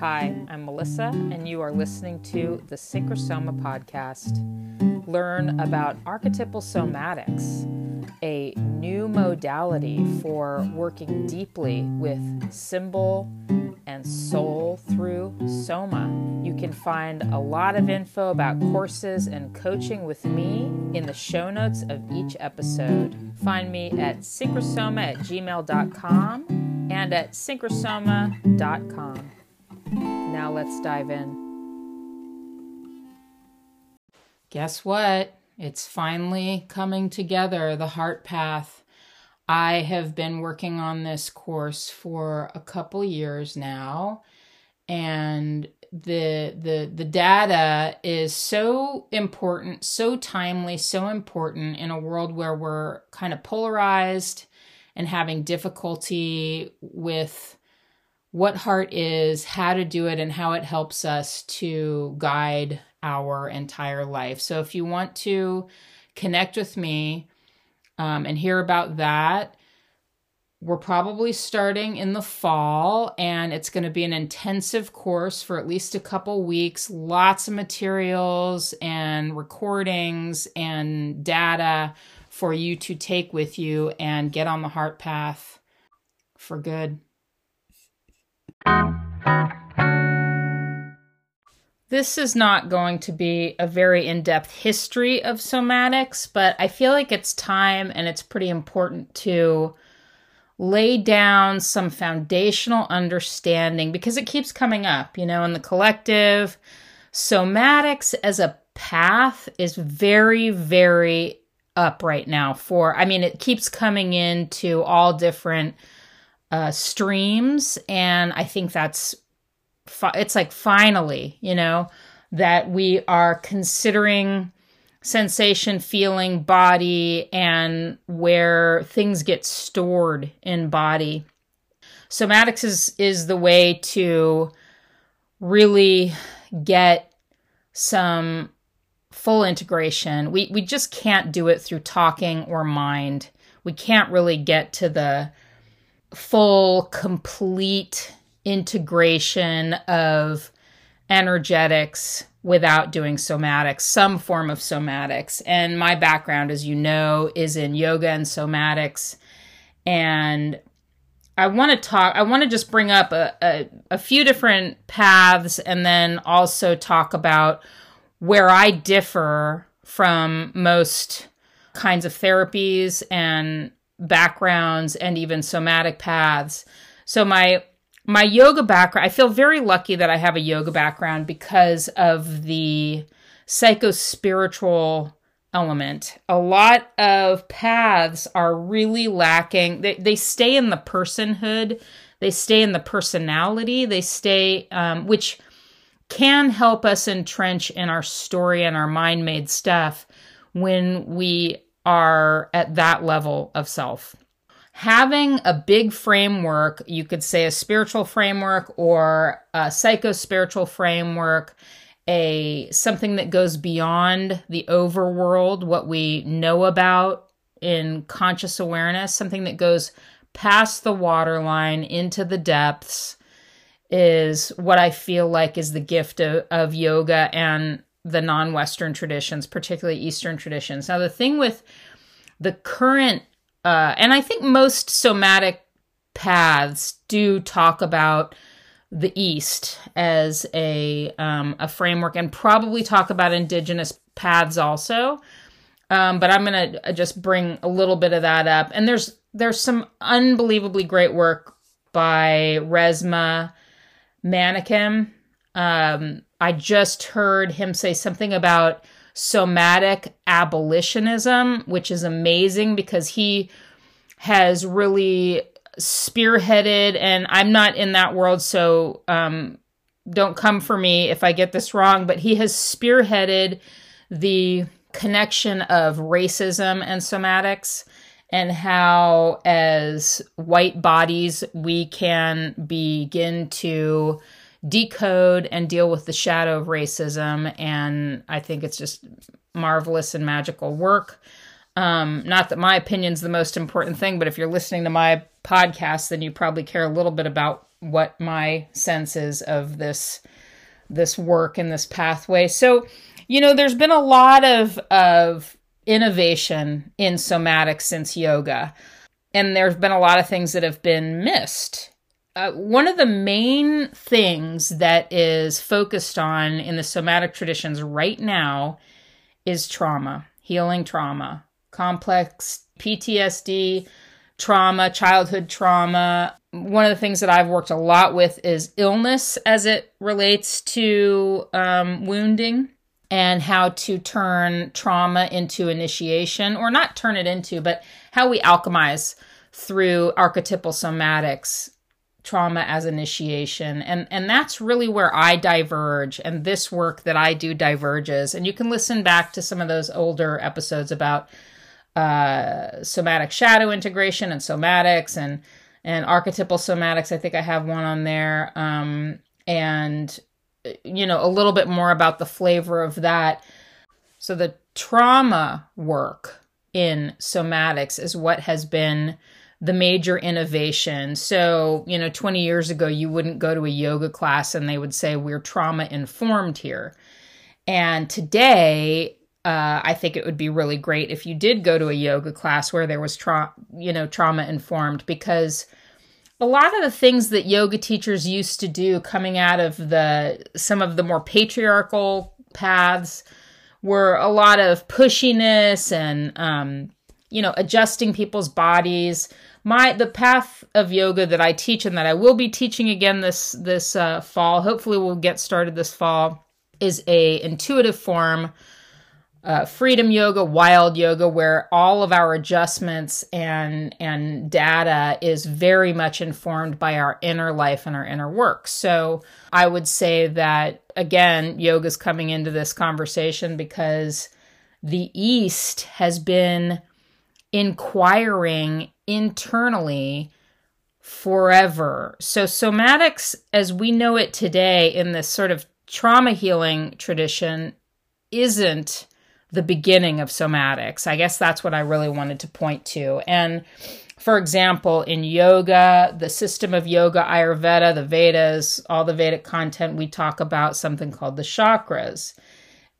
Hi, I'm Melissa, and you are listening to the Synchrosoma podcast. Learn about archetypal somatics, a new modality for working deeply with symbol and soul through Soma. You can find a lot of info about courses and coaching with me in the show notes of each episode. Find me at synchrosoma at gmail.com and at synchrosoma.com. Now let's dive in. Guess what? It's finally coming together, the heart path. I have been working on this course for a couple years now and the the the data is so important, so timely, so important in a world where we're kind of polarized and having difficulty with what heart is, how to do it, and how it helps us to guide our entire life. So, if you want to connect with me um, and hear about that, we're probably starting in the fall, and it's going to be an intensive course for at least a couple weeks. Lots of materials and recordings and data for you to take with you and get on the heart path for good. This is not going to be a very in depth history of somatics, but I feel like it's time and it's pretty important to lay down some foundational understanding because it keeps coming up, you know, in the collective. Somatics as a path is very, very up right now for, I mean, it keeps coming into all different uh, streams, and I think that's fi- it's like finally, you know, that we are considering sensation, feeling, body, and where things get stored in body. Somatics is is the way to really get some full integration. We we just can't do it through talking or mind. We can't really get to the full, complete integration of energetics without doing somatics, some form of somatics. And my background, as you know, is in yoga and somatics. And I want to talk, I want to just bring up a, a, a, few different paths and then also talk about where I differ from most kinds of therapies and backgrounds and even somatic paths. So my my yoga background, I feel very lucky that I have a yoga background because of the psycho spiritual element. A lot of paths are really lacking. They, they stay in the personhood, they stay in the personality, they stay, um, which can help us entrench in our story and our mind made stuff when we are at that level of self. Having a big framework, you could say a spiritual framework or a psycho spiritual framework, a something that goes beyond the overworld, what we know about in conscious awareness, something that goes past the waterline into the depths is what I feel like is the gift of, of yoga and the non Western traditions, particularly Eastern traditions. Now, the thing with the current, uh, and I think most somatic paths do talk about the East as a um, a framework, and probably talk about indigenous paths also. Um, but I'm gonna uh, just bring a little bit of that up. And there's there's some unbelievably great work by Resmaa Menakem. Um, I just heard him say something about somatic abolitionism, which is amazing because he has really spearheaded, and I'm not in that world, so um, don't come for me if I get this wrong, but he has spearheaded the connection of racism and somatics and how as white bodies we can begin to decode and deal with the shadow of racism. And I think it's just marvelous and magical work. Um, not that my opinion's the most important thing, but if you're listening to my podcast, then you probably care a little bit about what my sense is of this this work and this pathway. So, you know, there's been a lot of of innovation in somatics since yoga, and there's been a lot of things that have been missed. Uh, one of the main things that is focused on in the somatic traditions right now is trauma, healing trauma, complex PTSD, trauma, childhood trauma. One of the things that I've worked a lot with is illness as it relates to um, wounding and how to turn trauma into initiation, or not turn it into, but how we alchemize through archetypal somatics trauma as initiation and and that's really where I diverge and this work that I do diverges and you can listen back to some of those older episodes about uh, somatic shadow integration and somatics and and archetypal somatics. I think I have one on there. Um, and you know a little bit more about the flavor of that. So the trauma work in somatics is what has been the major innovation. So, you know, 20 years ago, you wouldn't go to a yoga class and they would say, We're trauma informed here. And today, uh, I think it would be really great if you did go to a yoga class where there was tra- you know trauma informed because a lot of the things that yoga teachers used to do coming out of the some of the more patriarchal paths were a lot of pushiness and um, you know adjusting people's bodies my the path of yoga that i teach and that i will be teaching again this this uh, fall hopefully we'll get started this fall is a intuitive form uh, freedom yoga, wild yoga, where all of our adjustments and and data is very much informed by our inner life and our inner work. So I would say that again, yoga is coming into this conversation because the East has been inquiring internally forever. So somatics, as we know it today in this sort of trauma healing tradition, isn't the beginning of somatics. I guess that's what I really wanted to point to. And for example, in yoga, the system of yoga, Ayurveda, the Vedas, all the Vedic content, we talk about something called the chakras.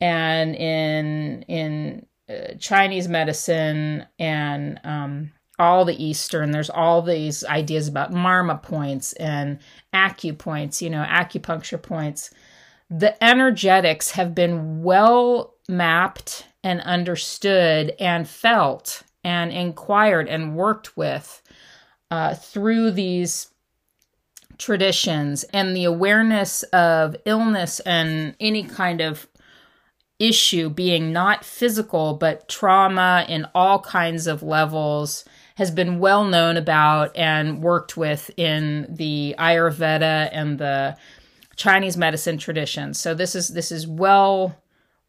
And in in uh, Chinese medicine and um, all the Eastern, there's all these ideas about marma points and acupoints, you know, acupuncture points. The energetics have been well mapped and understood and felt and inquired and worked with uh, through these traditions and the awareness of illness and any kind of issue being not physical but trauma in all kinds of levels has been well known about and worked with in the ayurveda and the chinese medicine traditions so this is this is well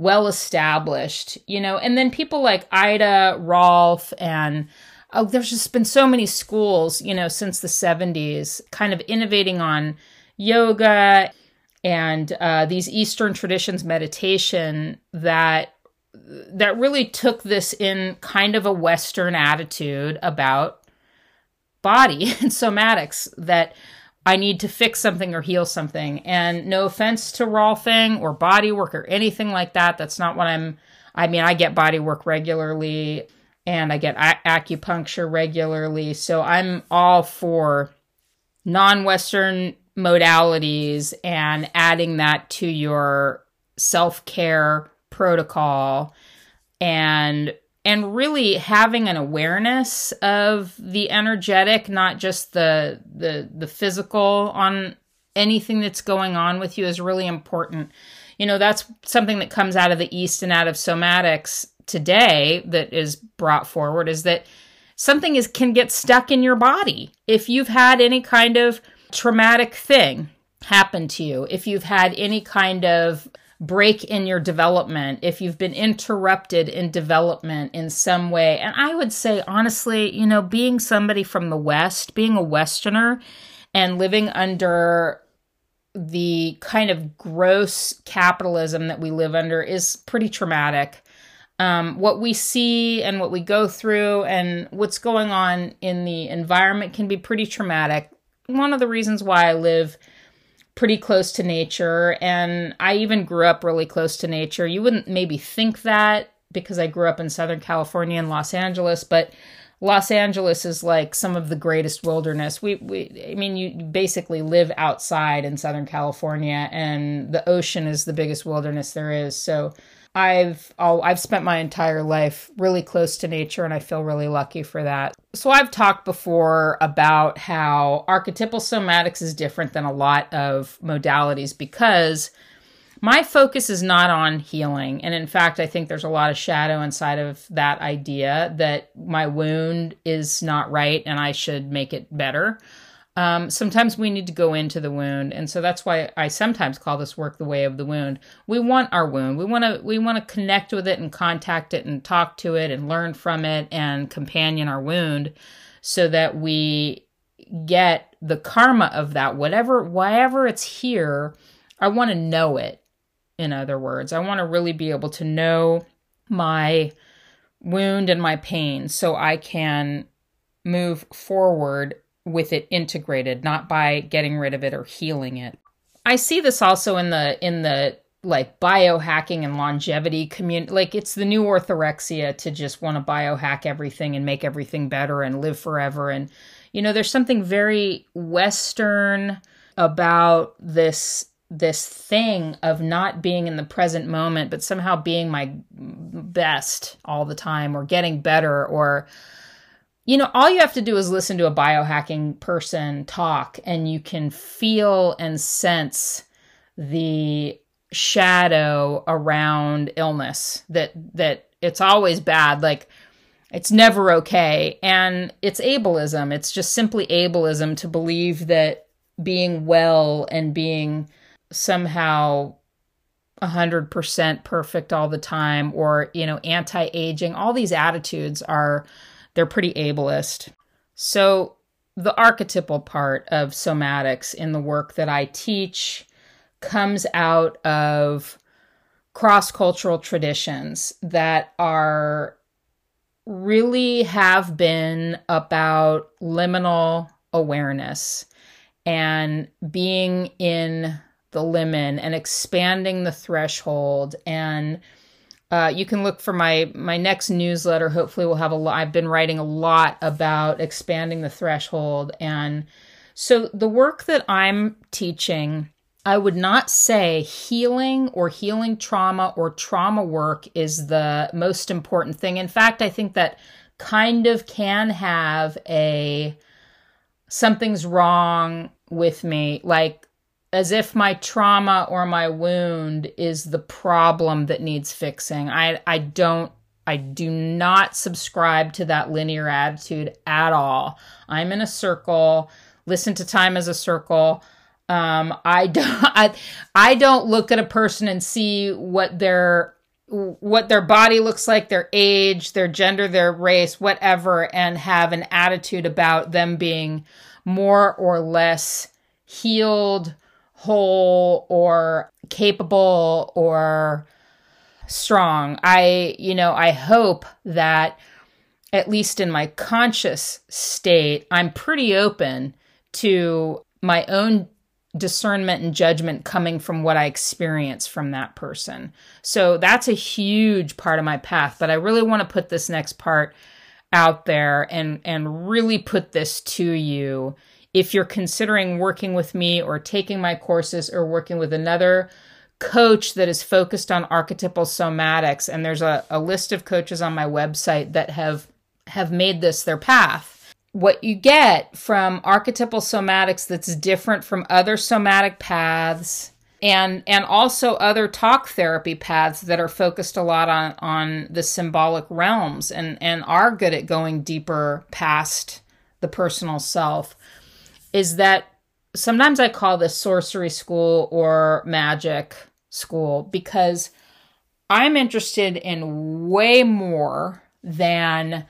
well established, you know, and then people like Ida Rolf and oh, there's just been so many schools, you know, since the 70s kind of innovating on yoga and uh, these Eastern traditions meditation that that really took this in kind of a Western attitude about body and somatics that I need to fix something or heal something. And no offense to Rolfing or body work or anything like that. That's not what I'm. I mean, I get body work regularly and I get a- acupuncture regularly. So I'm all for non Western modalities and adding that to your self care protocol and and really having an awareness of the energetic not just the the the physical on anything that's going on with you is really important. You know that's something that comes out of the east and out of somatics today that is brought forward is that something is can get stuck in your body. If you've had any kind of traumatic thing happen to you if you've had any kind of break in your development, if you've been interrupted in development in some way. And I would say, honestly, you know, being somebody from the West, being a Westerner, and living under the kind of gross capitalism that we live under is pretty traumatic. Um, what we see and what we go through and what's going on in the environment can be pretty traumatic. one of the reasons why I live pretty close to nature and I even grew up really close to nature. You wouldn't maybe think that because I grew up in Southern California and Los Angeles, but Los Angeles is like some of the greatest wilderness. We, we, I mean, you basically live outside in Southern California, and the ocean is the biggest wilderness there is. So, I've oh, I've spent my entire life really close to nature, and I feel really lucky for that. So, I've talked before about how archetypal somatics is different than a lot of modalities because my focus is not on healing. And in fact, I think there's a lot of shadow inside of that idea that my wound is not right and I should make it better. Um, sometimes we need to go into the wound, and so that's why I sometimes call this work the way of the wound. We want our wound. We want to we want to connect with it and contact it and talk to it and learn from it and companion our wound, so that we get the karma of that. Whatever, wherever it's here, I want to know it in other words. I want to really be able to know my wound and my pain so I can move forward with it integrated, not by getting rid of it or healing it. I see this also in the in the like biohacking and longevity community like it's the new orthorexia to just want to biohack everything and make everything better and live forever and you know there's something very western about this this thing of not being in the present moment, but somehow being my best all the time or getting better or you know, all you have to do is listen to a biohacking person talk and you can feel and sense the shadow around illness that that it's always bad like it's never okay. And it's ableism. It's just simply ableism to believe that being well and being somehow 100% perfect all the time or you know anti-aging all these attitudes are they're pretty ableist. So the archetypal part of somatics in the work that i teach comes out of cross-cultural traditions that are really have been about liminal awareness and being in the limen and expanding the threshold and uh, you can look for my my next newsletter. Hopefully we'll have a lot i've been writing a lot about expanding the threshold. And so the work that i'm teaching i would not say healing or healing trauma or trauma work is the most important thing. In fact i think that kind of can have a something's wrong with me. Like as if my trauma or my wound is the problem that needs fixing. I I don't I do not subscribe to that linear attitude at all. I'm in a circle. Listen to time as a circle. Um, I don't I, I don't look at a person and see what their what their body looks like, their age, their gender, their race, whatever, and have an attitude about them being more or less healed whole or capable or strong. I, you know, I hope that at least in my conscious state, I'm pretty open to my own discernment and judgment coming from what I experience from that person. So that's a huge part of my path, but I really want to put this next part out there and and really put this to you if you're considering working with me or taking my courses or working with another coach that is focused on archetypal somatics and there's a, a list of coaches on my website that have have made this their path what you get from archetypal somatics that's different from other somatic paths and and also other talk therapy paths that are focused a lot on on the symbolic realms and and are good at going deeper past the personal self is that sometimes I call this sorcery school or magic school because I'm interested in way more than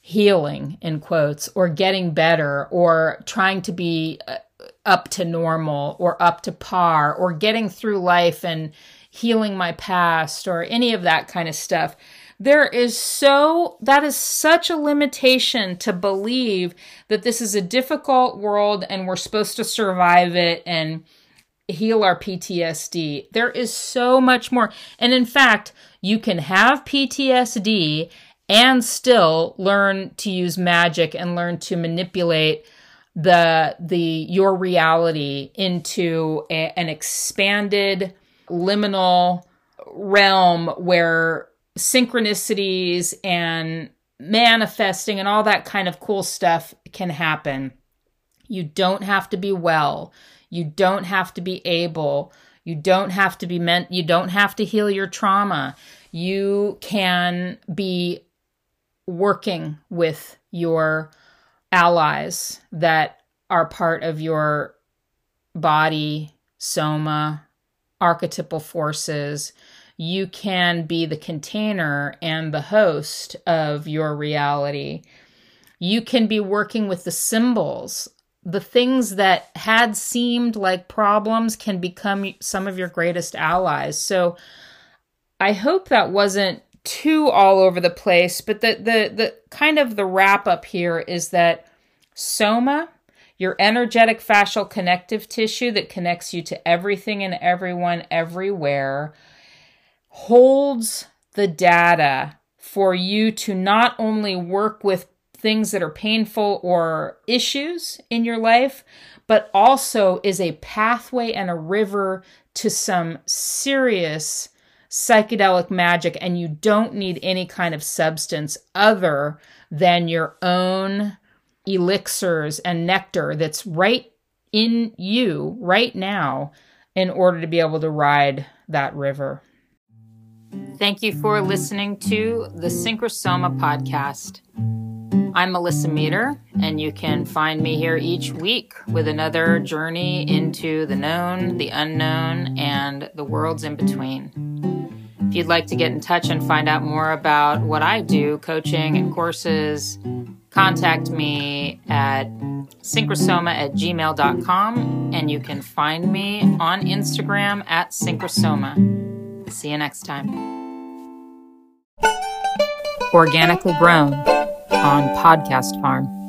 healing in quotes or getting better or trying to be uh, up to normal or up to par or getting through life and healing my past or any of that kind of stuff There is so, that is such a limitation to believe that this is a difficult world and we're supposed to survive it and heal our PTSD. There is so much more. And in fact, you can have PTSD and still learn to use magic and learn to manipulate the the your reality into a, an expanded liminal realm where synchronicities and manifesting and all that kind of cool stuff can happen. You don't have to be well. You don't have to be able. You don't have to be meant. You don't have to heal your trauma. You can be working with your allies that are part of your body, soma, archetypal forces. You can be the container and the host of your reality. You can be working with the symbols. The things that had seemed like problems can become some of your greatest allies. So I hope that wasn't too all over the place, but the the the kind of the wrap up here is that soma, your energetic fascial connective tissue that connects you to everything and everyone everywhere, holds the data for you to not only work with things that are painful or issues in your life, but also is a pathway and a river to some serious psychedelic magic and you don't need any kind of substance other than your own elixirs and nectar that's right in you right now in order to be able to ride that river. Thank you for listening to the Synchrosoma podcast. I'm Melissa Meader, and you can find me here each week with another journey into the known, the unknown, and the worlds in between. If you'd like to get in touch and find out more about what I do, coaching and courses, contact me at synchrosoma at gmail.com and you can find me on Instagram at synchrosoma. See you next time. Organically grown on Podcast Farm.